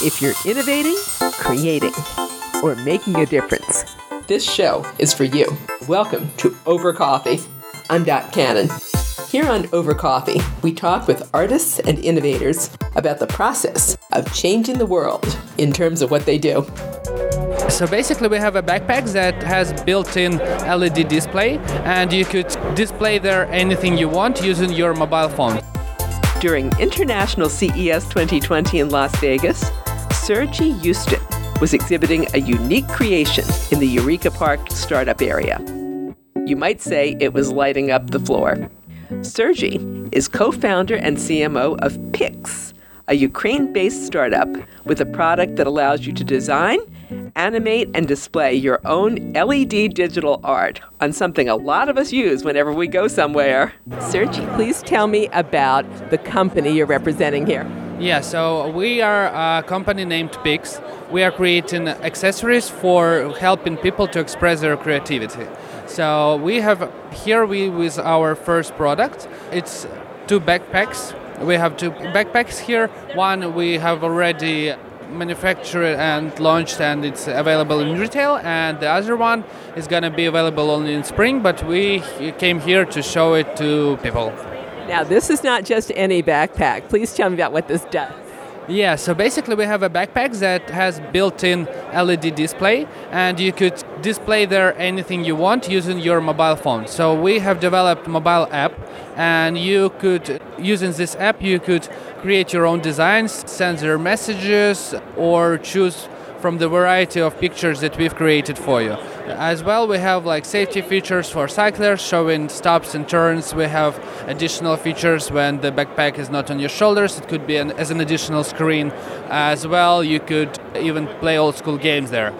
If you're innovating, creating, or making a difference, this show is for you. Welcome to Over Coffee. I'm Dot Cannon. Here on Over Coffee, we talk with artists and innovators about the process of changing the world in terms of what they do. So basically, we have a backpack that has built-in LED display, and you could display there anything you want using your mobile phone. During International CES 2020 in Las Vegas, Sergii Iezdin was exhibiting a unique creation in the Eureka Park startup area. You might say it was lighting up the floor. Sergii is co founder and CMO of Pix, a Ukraine based startup with a product that allows you to design, animate, and display your own LED digital art on something a lot of us use whenever we go somewhere. Sergii, please tell me about the company you're representing here. Yeah, so we are a company named Pix. We are creating accessories for helping people to express their creativity. So we have here we with our first product. It's two backpacks. We have two backpacks here. One we have already manufactured and launched and it's available in retail and the other one is going to be available only in spring but we came here to show it to people now this is not just any backpack please tell me about what this does yeah, so basically we have a backpack that has built-in LED display and you could display there anything you want using your mobile phone. So we have developed mobile app and you could using this app you could create your own designs, send your messages or choose from the variety of pictures that we've created for you. As well, we have like safety features for cyclists showing stops and turns. We have additional features when the backpack is not on your shoulders. It could be an, as an additional screen. As well, you could even play old school games there.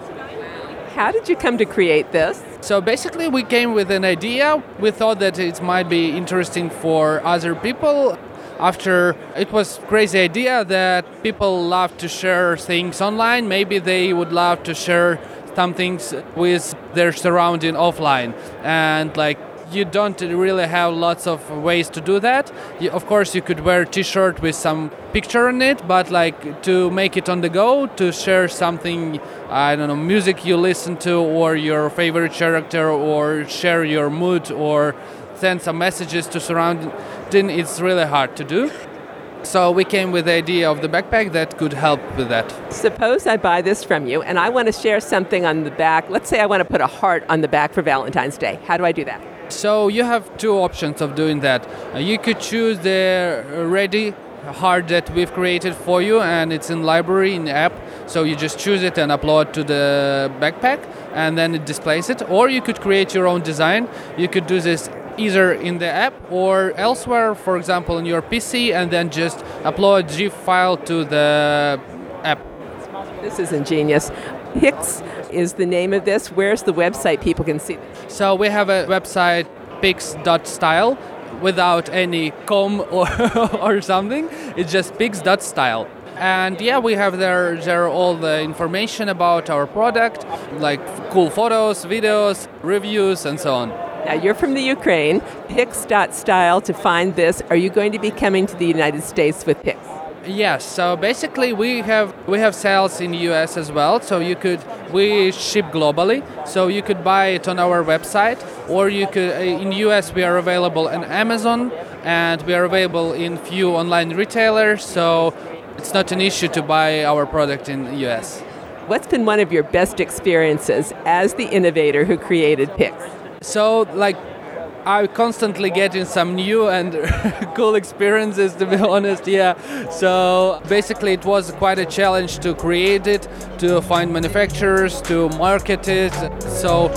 How did you come to create this? So basically, we came with an idea. We thought that it might be interesting for other people after it was crazy idea that people love to share things online maybe they would love to share some things with their surrounding offline and like you don't really have lots of ways to do that. You, of course, you could wear a T-shirt with some picture on it, but like to make it on the go, to share something, I don't know, music you listen to, or your favorite character, or share your mood, or send some messages to surrounding, it's really hard to do. So we came with the idea of the backpack that could help with that. Suppose I buy this from you and I want to share something on the back. Let's say I want to put a heart on the back for Valentine's Day. How do I do that? So you have two options of doing that. Uh, you could choose the ready heart that we've created for you and it's in library in app so you just choose it and upload to the backpack and then it displays it or you could create your own design you could do this either in the app or elsewhere, for example, in your PC, and then just upload a GIF file to the app. This is ingenious. Pix is the name of this. Where's the website people can see this? So we have a website, pix.style, without any com or, or something. It's just pix.style and yeah we have there there all the information about our product like cool photos videos reviews and so on now, you're from the Ukraine. Pix.style to find this. Are you going to be coming to the United States with Pix? Yes. So basically, we have we have sales in the U.S. as well. So you could we ship globally. So you could buy it on our website, or you could uh, in U.S. we are available on Amazon, and we are available in few online retailers. So it's not an issue to buy our product in the U.S. What's been one of your best experiences as the innovator who created Pix? So, like, I constantly getting some new and cool experiences to be honest yeah. So basically it was quite a challenge to create it to find manufacturers to market it. So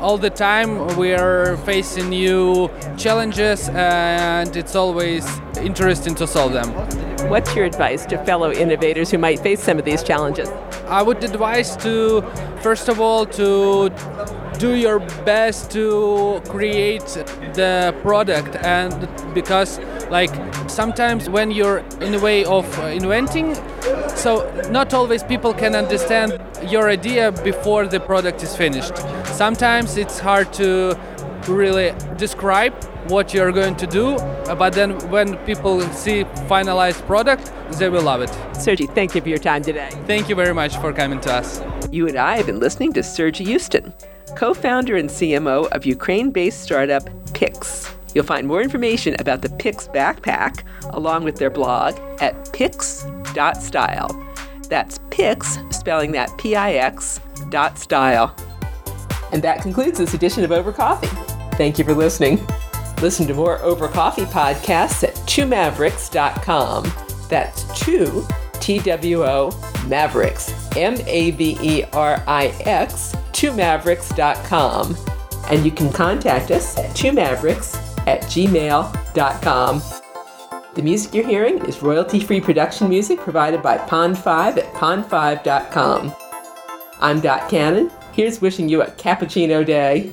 all the time we are facing new challenges and it's always interesting to solve them. What's your advice to fellow innovators who might face some of these challenges? I would advise to first of all to do your best to create the product and because like sometimes when you're in the way of inventing so not always people can understand your idea before the product is finished sometimes it's hard to really describe what you're going to do, uh, but then when people see finalized product, they will love it. Sergii, thank you for your time today. Thank you very much for coming to us. You and I have been listening to Sergii Iezdin, co-founder and CMO of Ukraine-based startup Pix. You'll find more information about the Pix backpack along with their blog at pix.style. That's Pix, spelling that P-I-X, dot style. And that concludes this edition of Over Coffee. Thank you for listening. Listen to more Over Coffee podcasts at twomaverix.com. That's two, T W O, Mavericks, M A V E R I X, twomaverix.com. And you can contact us at two mavericks at gmail.com. The music you're hearing is royalty free production music provided by Pond5 at pond5.com. I'm Dot Cannon. Here's wishing you a cappuccino day.